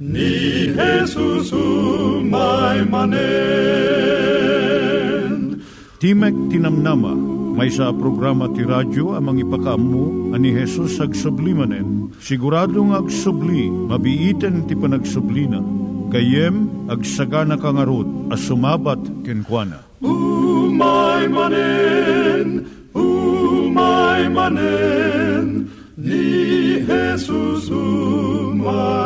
ni Jesus umay manen Timek Tinamnama, may sa programa ti radyo amang ipakaamu ani Hesus ag sublimanen. Siguradong ag subli, mabiiten ti panagsublina. Kayem ag sagana kangarot as sumabat kenkwana. Umay manen, umay manen, ni Jesus umay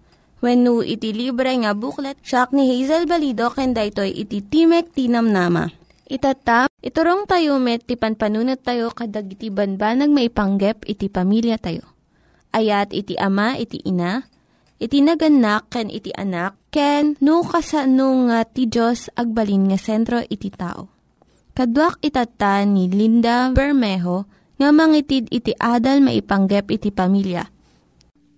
When no iti libre nga booklet, siya ni Hazel Balido, ken daytoy iti Timek Tinam Nama. Itata, iturong tayo met, ti panpanunat tayo kadag iti banbanag maipanggep iti pamilya tayo. Ayat iti ama, iti ina, iti naganak, ken iti anak, ken no kasano nga ti Diyos agbalin nga sentro iti tao. Kaduak itata ni Linda Bermejo, nga mangitid iti adal maipanggep iti pamilya.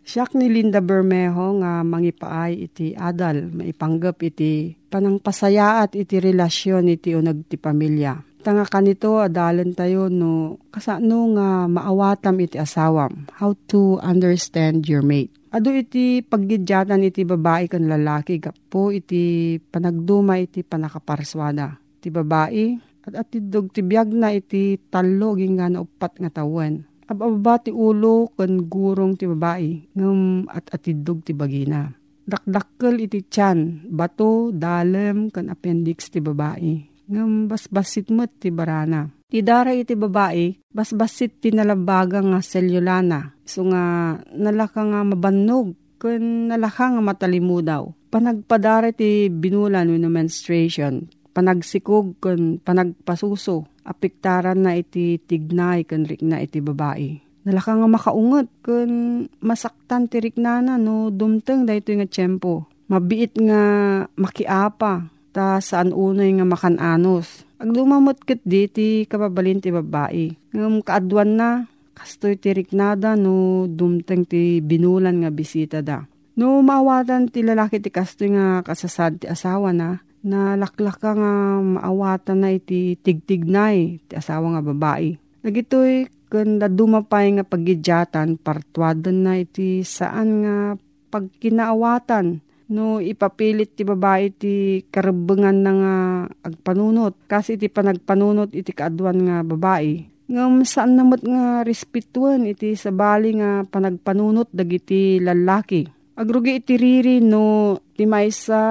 Siya ni Linda Bermejo nga mangipaay iti adal, maipanggap iti panangpasayaat iti relasyon iti unag ti pamilya. Tanga kanito adalan tayo no kasano nga maawatam iti asawam. How to understand your mate. Ado iti paggidyatan iti babae kan lalaki gapo iti panagduma iti panakaparswada. Iti babae at atidog ti biyag na iti talo nga na upat nga tawen. Ababa ti ulo kan gurong ti babae ngam at atidog ti bagina. Dakdakkel iti tiyan, bato, dalem, kan appendix ti babae. Ngam basbasit met ti barana. Ti dara iti babae, basbasit ti nalabaga nga selyulana. So nga nalaka nga mabannog, kan nalaka nga matalimudaw. Panagpadara ti binulan no menstruation, panagsikog kan panagpasuso, apiktaran na iti tignay kan rikna iti babae. Nalaka nga makaungot kan masaktan ti riknana no dumteng dahito nga tiyempo. Mabiit nga makiapa ta saan unay nga makananos. Ag lumamot ket di ti kababalin ti babae. Ngam kaadwan na kastoy ti riknada no dumteng ti binulan nga bisita da. No maawatan ti lalaki ti kastoy nga kasasad ti asawa na, na laklak nga maawatan na iti tigtignay ti asawa nga babae. Nagitoy kanda dumapay nga pagidyatan partwadan na iti saan nga pagkinaawatan. No ipapilit ti babae ti karabengan na nga agpanunot. Kasi iti panagpanunot iti kaadwan nga babae. Ngam saan namot nga respetuan iti sabali nga panagpanunot dagiti lalaki agrugi iti riri no ti maysa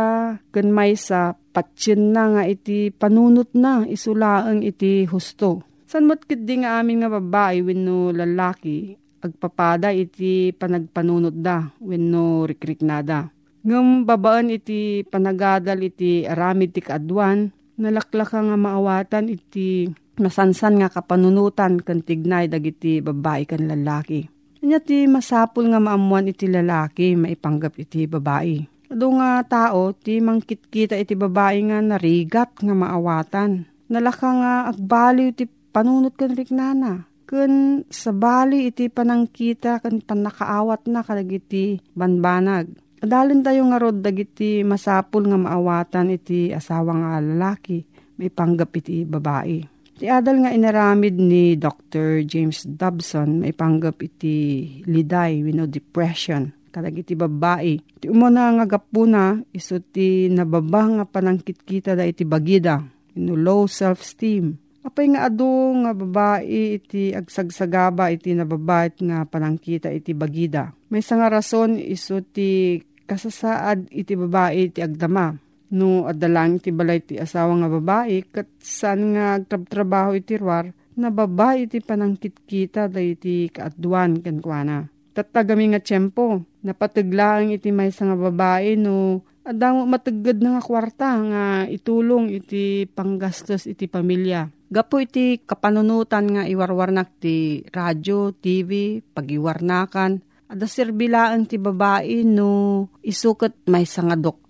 ken maysa patsin na nga iti panunot na isulaang iti husto. San mo't di nga amin nga babae wenno lalaki agpapada iti panagpanunot da wenno rikrik nada. Ngam babaan iti panagadal iti aramid ti kaadwan nalaklaka nga maawatan iti masansan nga kapanunutan kan tignay dagiti babae kan lalaki. Kanya ti masapul nga maamuan iti lalaki maipanggap iti babae. Ado nga tao, ti mangkitkita iti babae nga narigat nga maawatan. Nalaka nga agbaliw ti panunot kan riknana. Kun sa bali iti panangkita kan panakaawat na kadagiti banbanag. Adalon tayo nga rod dagiti masapul nga maawatan iti asawa nga lalaki, may panggap iti babae. Ti adal nga inaramid ni Dr. James Dobson, may panggap iti liday, we know depression, kalag iti babae. Ti umuna nga gapuna, iso ti nababa nga panangkit kita da iti bagida, know, low self-esteem. Apay nga ado nga babae iti agsagsagaba iti nababait nga panangkita iti bagida. May nga rason iso ti kasasaad iti babae iti agdama. No adalang iti balay iti asawa nga babae kat saan nga agtrab-trabaho iti ruar na babae iti panangkit kita da iti kaadwan kankwana. Tatagami nga tiyempo, napataglaang iti may nga babae no adang matagad na nga kwarta nga itulong iti panggastos iti pamilya. Gapo iti kapanunutan nga iwarwarnak ti radyo, TV, pagiwarnakan, Ada serbilaan ti babae no isukat may nga doktor,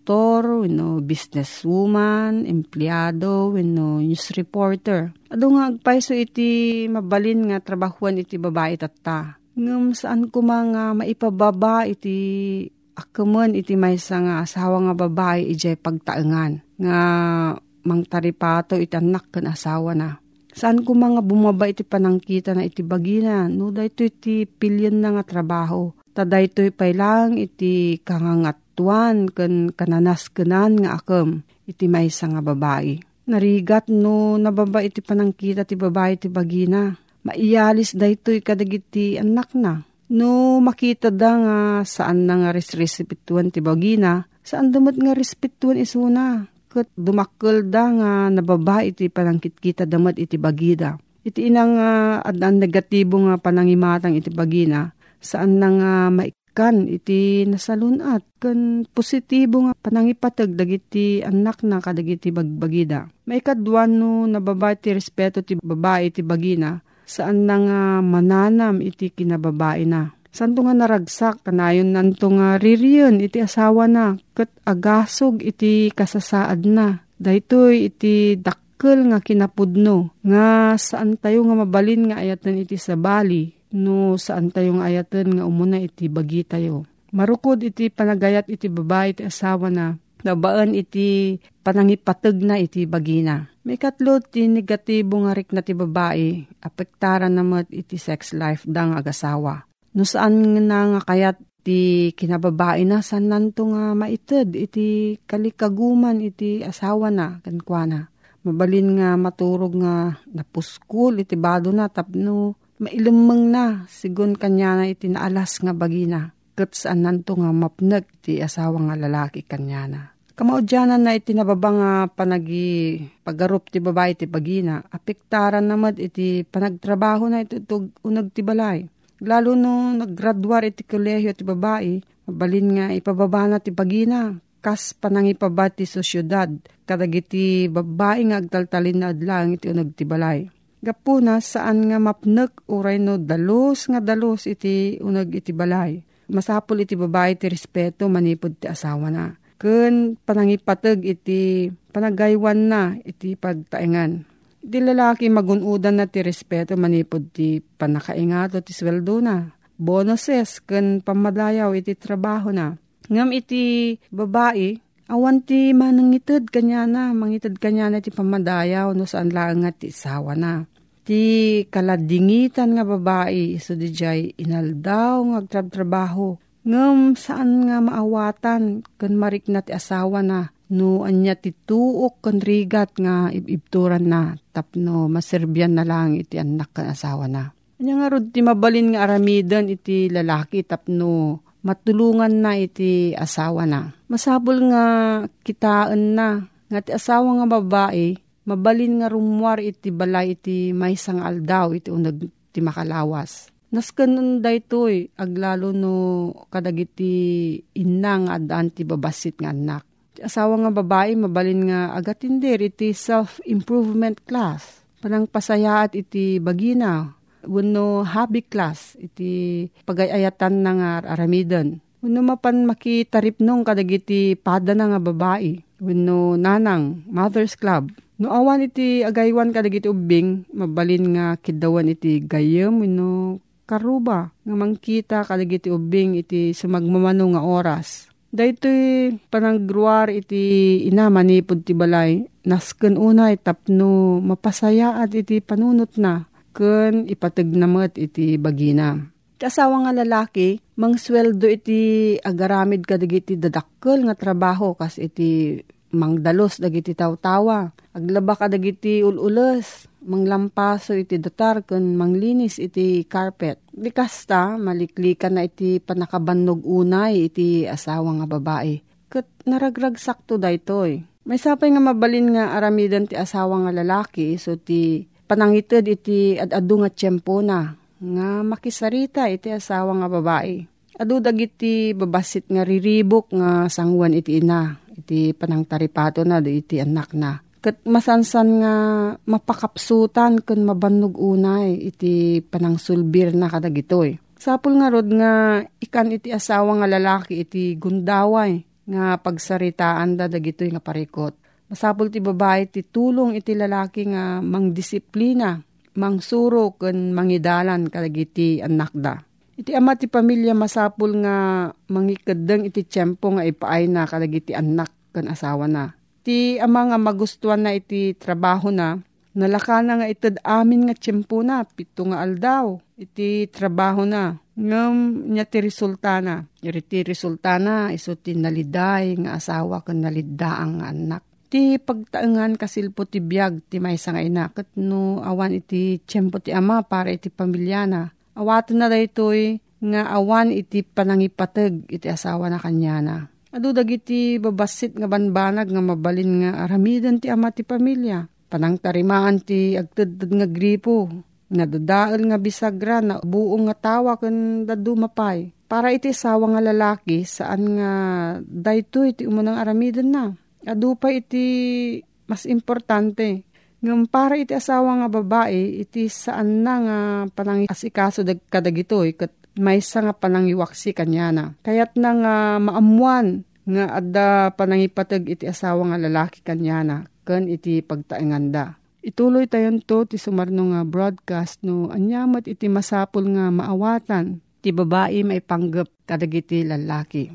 no businesswoman, empleyado, no news reporter. Ado nga agpaiso iti mabalin nga trabahuan iti babae tatta. Ngam saan ko mga maipababa iti akaman iti may nga asawa nga babae ijay pagtaengan nga mangtaripato iti anak kan asawa na. Saan ko mga bumaba iti panangkita na iti bagina, no dayto iti pilyon na nga trabaho. Ta dayto pay iti kangangatuan kan kananas kanan nga akam iti maysa nga babae. Narigat no nababa iti panangkita ti babae ti bagina. Maiyalis daytoy kadagiti anak na. No makita da nga saan na nga resresipituan ti bagina, saan dumot nga respetuan isuna ket dumakkel da nga nababa iti panangkit kita damat iti bagida. Iti inang uh, adan negatibo nga panangimatang iti bagina saan na nga maikan iti nasalunat kan positibo nga panangipatag dagiti anak na kadagiti bagbagida. Maikadwan no nababa iti respeto ti babae iti bagina saan na nga mananam iti kinababae na Santo nga naragsak, kanayon nanto nga ririyon, iti asawa na, kat agasog iti kasasaad na. Daytoy iti dakkel nga kinapudno, nga saan tayo nga mabalin nga ayatan iti sabali, no saan tayo nga ayatan nga umuna iti bagi tayo. Marukod iti panagayat iti babae iti asawa na, nabaan iti panangipatag na iti bagina. May katlo ti negatibo nga rik na ti babae, apektaran namat iti sex life dang agasawa. No saan nga nga kayat ti kinababae na saan nanto nga maited iti kalikaguman iti asawa na kankwana. Mabalin nga maturog nga napuskul iti bado na tapno mailumeng na sigun kanya na iti naalas nga bagina. Kat saan nanto nga mapnag ti asawa nga lalaki kanya na. Kamaudyanan na iti nababa nga panagi pagarup ti babae ti bagina, apektaran namad iti panagtrabaho na iti unag ti balay Lalo no naggraduar iti kolehiyo ti babae, mabalin nga ipababa na ti pagina, kas panangipaba ti sosyudad, kadagiti babae nga agtaltalin na adlang iti unag ti balay. Gapuna saan nga mapnek uray no dalos nga dalos iti unag iti balay. Masapul iti babae ti respeto manipod ti asawa na. Kun panangipatag iti panagaywan na iti pagtaengan Di lalaki magunudan na ti respeto manipod ti panakaingato ti sweldo na. Bonuses ken pamadayaw iti trabaho na. Ngam iti babae, awan ti manangited kanya na, mangited kanya na ti pamadayaw no saan lang nga ti isawa na. Ti kaladingitan nga babae, iso di jay inaldaw nga agtrab-trabaho. Ngam saan nga maawatan kan marik na ti asawa na no anya ti tuok kan rigat nga ibibturan na tapno maserbyan na lang iti anak kan asawa na. Anya nga rod ti mabalin nga aramidan iti lalaki tapno matulungan na iti asawa na. Masabol nga kitaan na nga ti asawa nga babae mabalin nga rumwar iti balay iti may sang aldaw iti unag ti makalawas. Naskan daytoy aglalo no kadagiti inang adan ti babasit nga anak asawa nga babae mabalin nga agatindir iti self-improvement class. Panang pasayaat iti bagina. Wano hobby class iti pagayayatan na nga aramidon. Wano mapan makitarip nung kadagiti pada na nga babae. Wano nanang, mother's club. No awan iti agaywan kadagiti ubing, mabalin nga kidawan iti gayam, wano karuba. Nga mangkita kadagiti ubing iti sumagmamano nga oras Dahito pananggruar iti ina manipod ti balay. Nasken unay tapno mapasaya at iti panunot na. Kun ipatag namat iti bagina. Ti asawa nga lalaki, mangsweldo iti agaramid kadagiti dadakkel nga trabaho kas iti mangdalos dagiti tawtawa. Aglaba ka dagiti ulules, manglampaso iti datar kun manglinis iti carpet. Di kasta, maliklikan na iti panakabannog unay iti asawa nga babae. Kat naragrag sakto daytoy. May sapay nga mabalin nga aramidan ti asawa nga lalaki so ti panangited iti adado nga tiyempo na nga makisarita iti asawa nga babae. Adu dagiti babasit nga riribok nga sangwan iti ina iti panang taripato na iti anak na. Kat masansan nga mapakapsutan kun mabannog unay iti panang sulbir na kadagitoy. Sapul nga rod nga ikan iti asawa nga lalaki iti gundaway nga pagsaritaan da dagitoy nga parikot. Masapul ti babae ti tulong iti lalaki nga mangdisiplina, mangsuro ken mangidalan kadagiti anak da. Iti ama ti pamilya masapul nga mangikadeng iti tiyempo nga ipaay na kadagiti anak ken asawa na. Ti ama nga magustuhan na iti trabaho na, nalaka na nga itad amin nga tiyempo na, pito nga aldaw, iti trabaho na. Ngam niya ti resulta na. Iri ti resulta na, iso ti naliday nga asawa ken nalidaang nga anak. Ti pagtaengan kasilpo ti biyag ti maysa nga ina, ket no awan iti tiyempo ti ama para iti pamilya na Awaten na daytoy nga awan iti panangipateg iti asawa na kanya na. Adu dagiti babasit nga banbanag nga mabalin nga aramidan ti ama ti pamilya. Panang tarimaan ti agteded nga gripo. Nga dadael nga bisagra na buong nga tawa ken dadu mapay. Para iti sawa nga lalaki saan nga daytoy iti umunang aramidan na. Adu pa iti mas importante Ngam para iti asawa nga babae, iti saan na nga panang asikaso dag kadagitoy, kat may sa nga panangiwaksi kanya na. Kayat na nga maamuan nga adda panangipatag iti asawa nga lalaki kanya na, kan iti pagtaenganda. Ituloy tayon to ti sumarno nga broadcast no anyamat iti masapul nga maawatan ti babae may panggap kadagiti lalaki.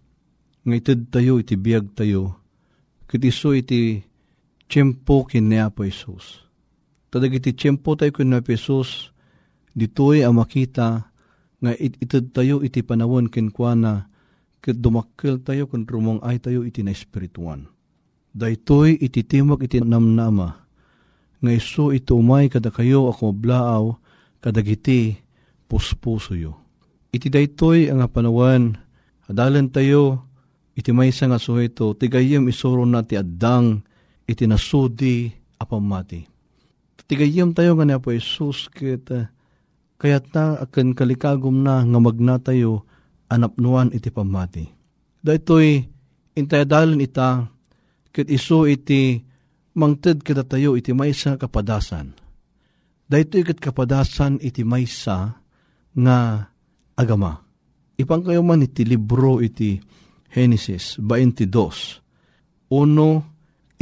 nga itid tayo iti biyag tayo, ket iso iti tiyempo kinea po Isus. Tadag iti tiyempo tayo kinea po Isus, ditoy ang makita nga it tayo iti panawon kinkwana, ket dumakkel tayo kun rumong ay tayo iti na espirituan. Daytoy iti timok iti namnama, nga iso ito umay kada kayo ako blaaw, kadagiti puspuso yo. Iti daytoy ang panawan, adalan tayo, iti maysa nga suheto, tigayem isuro na ti addang, iti nasudi apamati. Tigayem tayo nga na po Isus, uh, kayat na akan kalikagom na nga magna tayo anapnuan iti pamati. Daytoy intayadalan ita, ket iso iti mangted kita tayo iti maysa kapadasan. Daytoy ket kapadasan iti maysa nga agama. Ipang kayo man iti libro iti Genesis 22. Uno,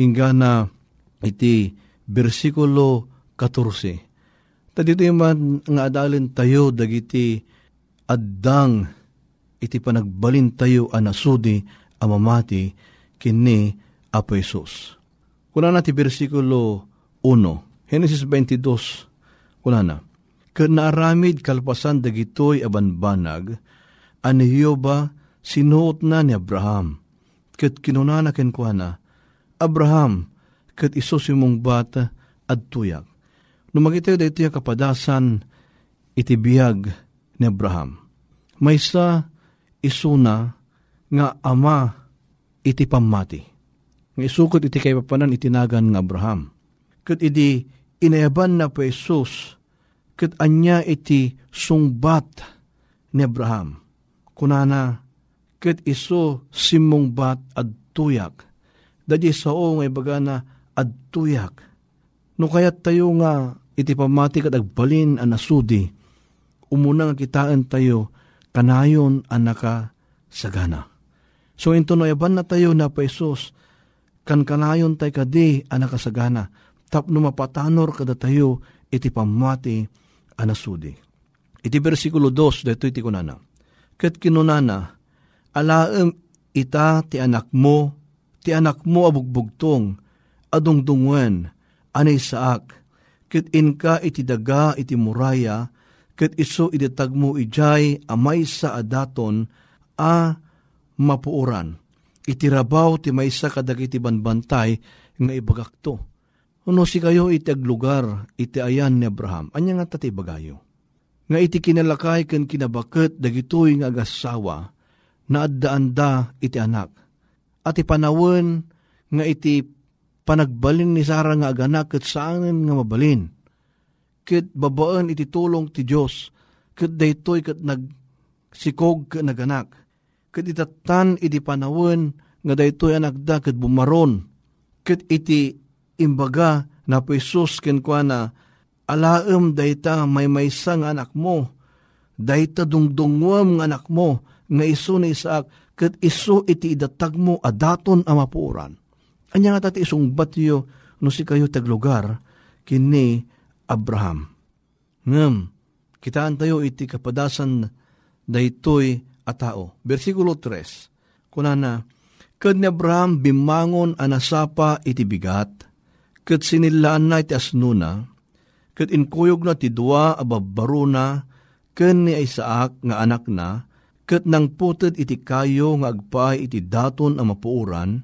ingana iti versikulo 14. Tadito man nga adalin tayo dagiti addang iti panagbalin tayo anasudi amamati kini Apo Isus. Kuna na ti versikulo 1, Genesis 22, kuna na. Kanaaramid kalpasan dagitoy abanbanag, ani Hiyoba sinuot na ni Abraham. ket kinunana ken kuana, Abraham, ket iso si mong bata at tuyak. Numagitayo da ito kapadasan iti biyag ni Abraham. Maysa isuna nga ama iti pamati. Nga isukot iti kay papanan itinagan nga Abraham. Kat iti inayaban na po Jesus, kat anya iti sungbat ni Abraham. Kunana, kat iso simong bat ad tuyak. Dadi sao nga ibaga na ad tuyak. No kayat tayo nga iti pamati kat agbalin ang nasudi, umuna nga kitaan tayo kanayon ang naka sagana. So into no yaban na tayo na pa Isos, kan kanayon tayo kadi ang nakasagana, tapno mapatanor kada tayo iti pamati anasudi. Iti versikulo 2, dito iti kunana. Kat kinunana, alaem ita ti anak mo, ti anak mo abugbugtong, adong dungwen, anay saak, kat inka iti daga iti muraya, kat iso idetag mo ijay amay sa adaton, a mapuuran. Itirabaw ti maysa kadagiti banbantay nga ibagakto. Uno si kayo iti aglugar iti ayan ni Abraham. Anya nga tati. Nga iti kinalakay ken kinabaket dagitoy nga agasawa na addaanda iti anak. At ipanawon nga iti panagbalin ni Sara nga aganak ket saan nga mabalin. Ket babaan iti tulong ti Dios ket daytoy ket nagsikog ket naganak. Ket itatan iti panawon nga daytoy anak da ket bumaron. Ket iti imbaga na po Isus kenkwana alaem dayta may maysa nga anak mo. Dayta dungdungwam nga anak mo nga iso ni Isaac ket iso iti idatag mo adaton a mapuuran. Anya nga tati isong batyo no si kayo taglugar kini Abraham. Ngem, kitaan tayo iti kapadasan daytoy a tao. Versikulo 3, kunana, Kad ni Abraham bimangon anasapa iti bigat, kat sinilaan na iti asnuna, kat inkuyog na ti dua ababaro na, ken ni Isaac nga anak na, kat nang puted iti kayo nga agpay iti daton ang mapuuran,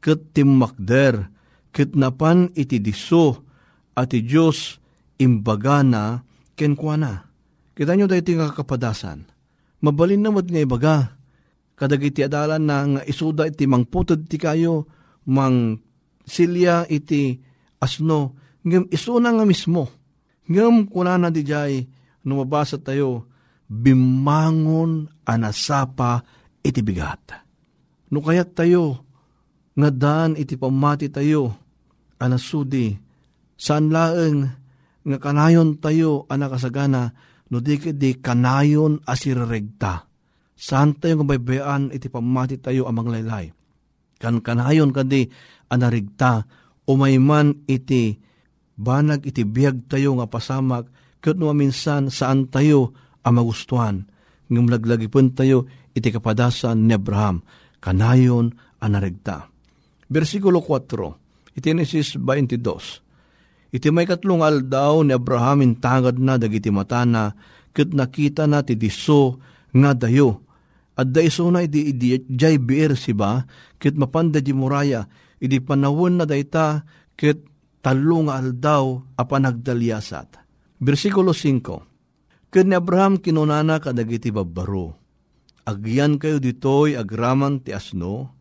kat timmakder, kat napan iti diso, at ti Diyos imbaga na kenkwana. Kita nyo dahil nga kapadasan. Mabalin namad nga ibaga. Kadag iti adalan na nga isuda iti mangputod ti kayo, mang silya iti asno, ngem isuna nga mismo. Ngem kuna na di jay, numabasa tayo, bimangon anasapa iti bigat. No kayat tayo, nga daan iti pamati tayo, anasudi, saan laeng nga kanayon tayo anakasagana, no di di kanayon asiraregta. Saan tayo nga baybayan iti pamati tayo amang laylay. Kan kanayon kadi anarigta, umayman iti banag iti biyag tayo nga pasamak, kat no minsan saan tayo ang magustuhan. Ngam laglagipon tayo iti kapadasan ni Abraham, kanayon anarigta. Versikulo 4, iti Genesis 22. Iti may katlong aldaw ni Abraham intangad na dagiti mata na ket nakita na ti diso nga dayo. At daiso na iti jay bier siba ket mapanda di muraya iti panawon na dayta ket talo nga aldaw a panagdalyasat. Versikulo 5. Ket ni Abraham kinunana kadagiti babbaro. Agyan kayo ditoy agraman ti asno,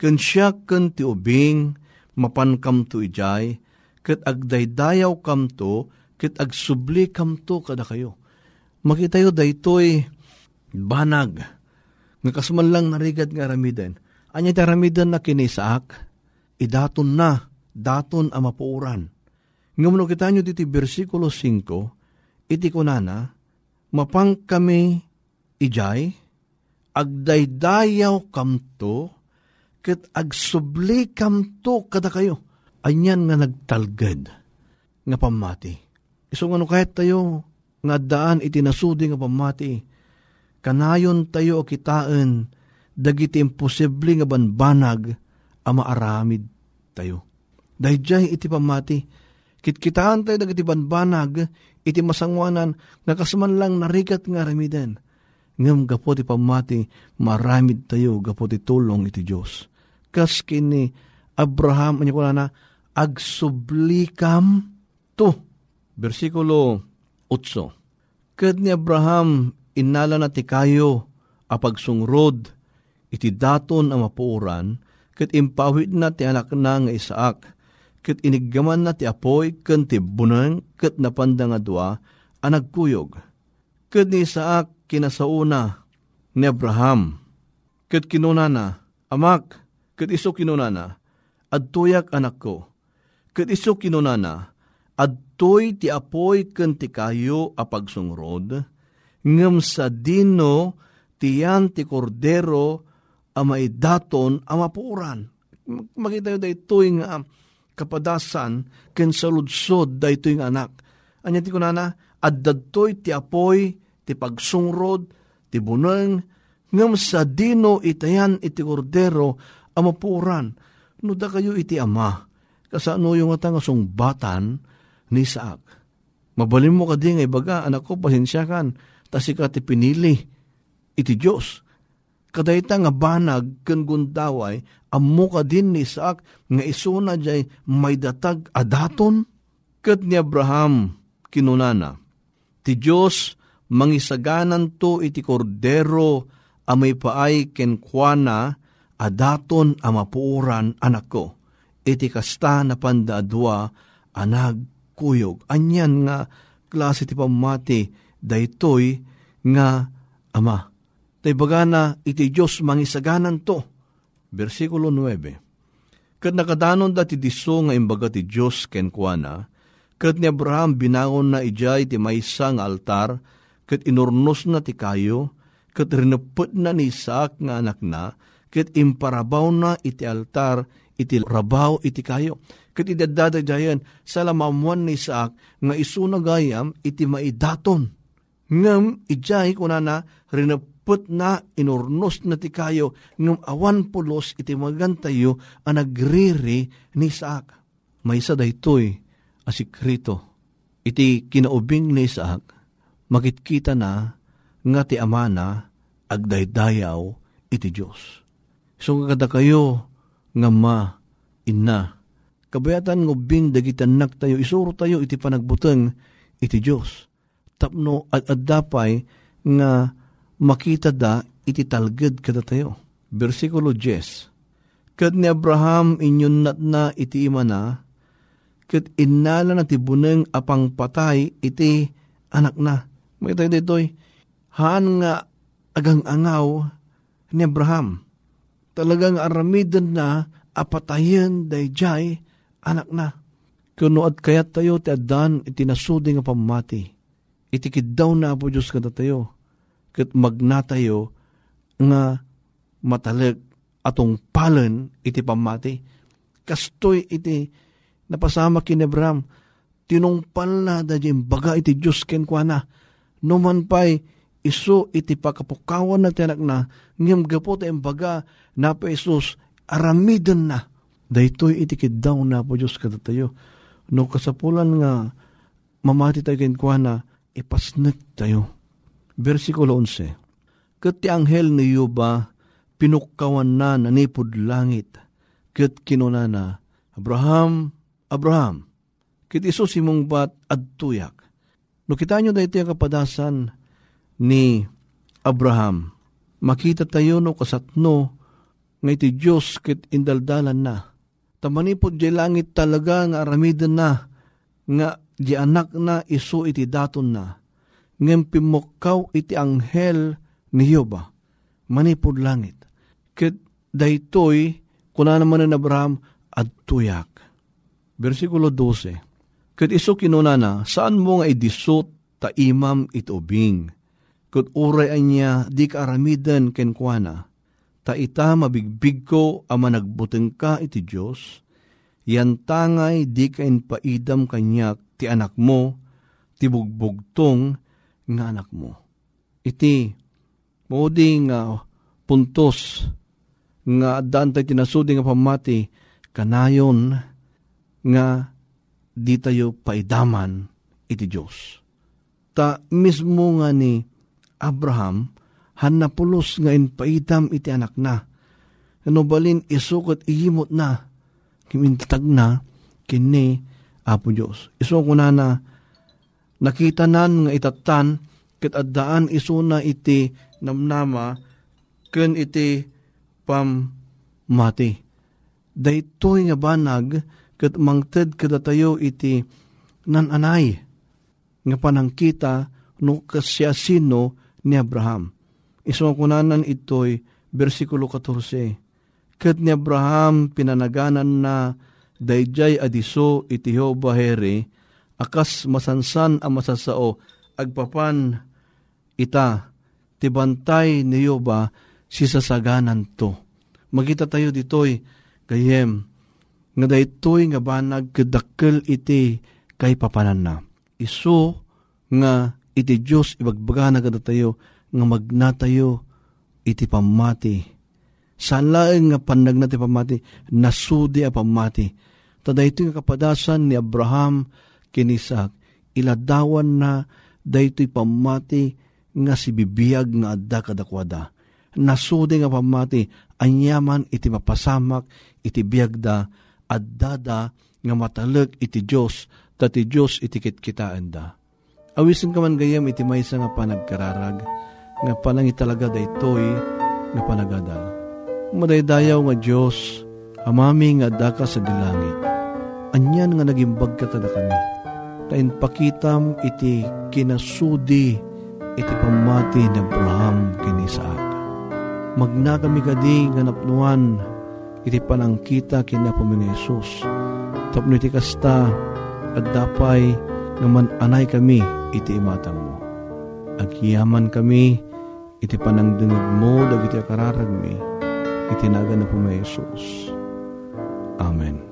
ken siya ken ti ubing, mapankam to ijay, ket agdaydayaw kamto, ket agsubli kamto kada kayo. Makita yo daytoy banag, nga kasman lang narigad nga ramiden. Anya ti ramiden na kinisaak, idaton na, daton ang mapuuran. Nga mo kita nyo diti versikulo 5, iti kunana, mapang kami ijay, agdaydayaw kamto, ket agsubli kamto kada kayo. Anyan nga nagtalged nga pamati. Iso nga no kahit tayo nga daan iti nasudi nga pamati, kanayon tayo kitaan, dagiti imposible nga banbanag a maaramid tayo. Dahil iti pamati, kitkitaan tayo dagiti banbanag, iti masangwanan, nga kasman lang narikat nga ramiden. Ngam gapo ti pamati, maramid tayo gapo ti tulong iti Diyos. kas kini Abraham, anya ko na, agsublikam to. Versikulo 8. Kad ni Abraham, inala na ti kayo, apagsungrod, iti daton ang mapuuran, kat impawid na ti anak na nga Isaak, kat iniggaman na ti apoy, kan ti bunang, kat napanda nga dua, anagkuyog. Kat ni Isaak kinasauna ni Abraham, kat kinunana, amak, kat iso kinunana, adtuyak anak ko, kat iso kinunana, adtoy ti apoy ken ti kayo a pagsungrod, ngem sa dino tiyan ti kordero a maidaton a mapuuran. Makita yun daytoy nga kapadasan ken sa ludsod daytoy nga anak. Anya ti kunana, addadtoy ti apoy ti pagsungrod ti buneng ngem sa dino itayan iti kordero a mapuuran. No da kayo iti ama, kasano yung nga batan ni Isaac. Mabalim mo ka di nga ibaga, anak ko, pasensya kan, tasi ka ti pinili, iti Diyos. Kadayta nga banag, kan gundaway, ammo ka din ni Isaac, nga isuna jay may datag adaton. Kat ni Abraham, kinunana, ti Diyos, mangisaganan to iti kordero, amay paay kenkwana, adaton amapuuran anak ko. Iti kasta na pandadwa, anag kuyog. Anyan nga klase ti pamati, daytoy nga ama. Tay bagana iti Diyos mangisaganan to. Versikulo 9. Kat nakadanon da ti diso nga imbaga ti Diyos kenkwana, kat ni Abraham binangon na ijay ti maysa nga altar, kat inurnos na ti kayo, kat rinapot na ni Isaac nga anak na, kat imparabaw na iti altar, iti rabaw iti kayo. Kat idadadajayan sa lamamuan ni Isaac nga isunagayam iti maidaton. Ngam ijay kunana rinapot na inurnos na ti kayo ngam awan pulos iti magantayo ang nagriri ni Isaac. May isa daytoy asikrito. Iti kinaubing ni Isaac, makitkita na nga ti amana agdaydayaw iti Diyos. So kada kayo nga ma, ina, kabayatan ngo bing dagitanak tayo, isuro tayo iti panagbuteng iti Diyos. Tapno at adapay nga makita da iti talged kada tayo. Versikulo 10. Kad ni Abraham inyon nat na iti imana, kad inala na tibuneng apang patay iti anak na. May tayo dito'y, haan nga agang angaw ni Abraham talagang aramidan na apatayen dayjay anak na. Kuno at kayat tayo ti adan iti nasudi nga pamati. Itikid daw na po Diyos kada tayo. Kat magnatayo nga matalag atong palen iti pamati. Kastoy iti napasama kin Abraham. Tinungpal na da baga iti Diyos ken kwa na. Numan pa'y iso iti pakapukawan na tiyanak na, ngam gapo ta baga na pa Isus, aramidon na. Daytoy iti daw na po Diyos kada tayo. No kasapulan nga, mamati tayo kinkwa na, ipasnek tayo. Versikulo 11. Kat ti anghel ni Yuba, pinukawan na nanipod langit. Kat kinunana, Abraham, Abraham, kit iso simong bat adtuyak. No kita nyo dahito yung kapadasan, ni Abraham. Makita tayo no kasatno nga iti Diyos kit indaldalan na. Tamanipod di langit talaga nga aramidan na nga di anak na iso iti daton na. Ngem pimukaw iti anghel ni Yoba. Manipod langit. Kit daytoy kuna naman ni Abraham at tuyak. Versikulo 12. Kat iso kinuna na, saan mo nga idisot ta imam itubing? Kat uray niya di ka aramidan kenkwana. Ta ita mabigbig ko ama nagbuteng ka iti Diyos. Yan tangay di ka paidam kanyak ti anak mo, ti bugbugtong nga anak mo. Iti, mauding uh, puntos nga daan tayo tinasudi nga pamati, kanayon nga di tayo paidaman iti Diyos. Ta mismo nga ni Abraham, han napulos nga inpaidam iti anak na. ano balin isukot iyimot na, kimintag na, kini Apo Diyos. Iso ko na na, nakita nan nga itatan, kat addaan iso na iti namnama, ken iti pam mati. Daytoy nga banag, kat mangted kada tayo iti nananay, nga panangkita no kasya sino ni Abraham. Iso kunanan ito'y versikulo 14. Kat ni Abraham pinanaganan na dayjay adiso iti Jehova here, akas masansan ang masasao, agpapan ita, tibantay ni Jehova si sasaganan to. Magita tayo ditoy, kayem, nga daytoy nga banag kadakkel iti kay papanan na. Iso nga iti Diyos ibagbaga na kada tayo nga magnatayo iti pamati. Saan laeng nga panag na ti pamati, nasudi a pamati. Tada ito nga kapadasan ni Abraham kinisak, iladawan na daytoy pamati nga si bibiyag nga adda kadakwada. Nasudi nga pamati, anyaman iti mapasamak, iti biyagda, addada nga matalag iti Diyos, dati Diyos iti kitkitaan da. Awisin ka man gayam iti maysa nga panagkararag, nga panangi talaga daytoy nga panagadal. Madaydayaw nga Diyos, amami nga daka sa dilangit. Anyan nga nagimbag ka kada kami. Tain pakitam iti kinasudi iti pamati ni Abraham kini Isaac. Magna kami kadi nga iti panangkita kina pamina Jesus. Tapno iti kasta at dapay nga mananay kami iti imatang mo. Agyaman kami iti panangdengag mo dagiti akararag mi iti naga na pumay Jesus. Amen.